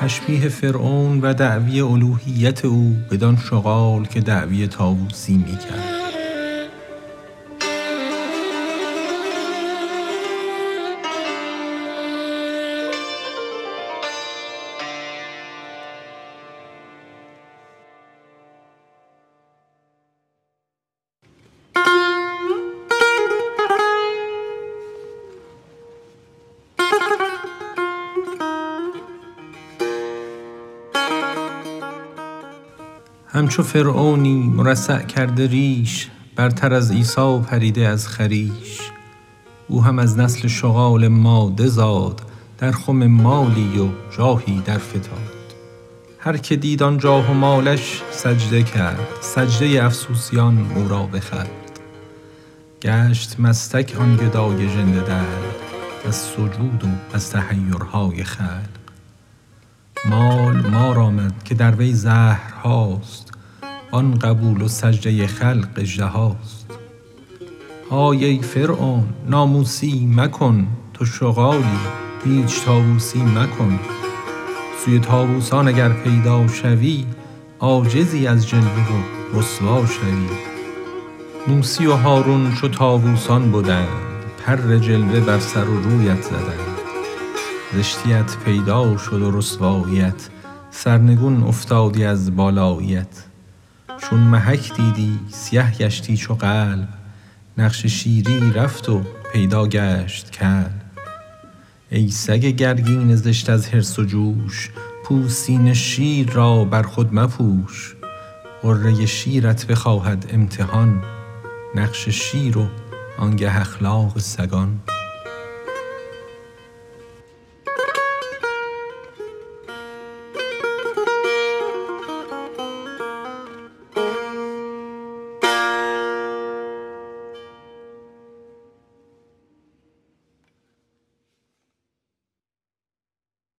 تشبیه فرعون و دعوی الوهیت او بدان شغال که دعوی طاووسی می همچو فرعونی مرصع کرده ریش برتر از عیسی پریده از خریش. او هم از نسل شغال ماده زاد در خم مالی و جاهی درفتاد هر که دید آن جاه و مالش سجده کرد سجده افسوسیان او را بخورد. گشت مستک آن گدای ژنده دلق از سجود و از تحیرهای خلق مال مار آمد که در وی زهرهاست آن قبول و سجده خلق اژدهاست های ای فرعون ناموسی مکن. تو شغالی هیچ طاووسی مکن. سوی طاووسان اگر پیدا شوی عاجزی از جلوه و رسوا شوی. موسی و هارون چو طاووسان بدند پر جلوه بر سر و رویت زدند. زشتیت پیدا شد و رسواییت سرنگون افتادی از بالاییت. چون محک دیدی سیه گشتی چو قلب نقش شیری رفت و پیدا گشت کلب. ای سگ گرگین زشت از حرص و جوش پوستین شیر را بر خود مپوش. غره شیرت بخواهد امتحان نقش شیر و آنگه اخلاق سگان.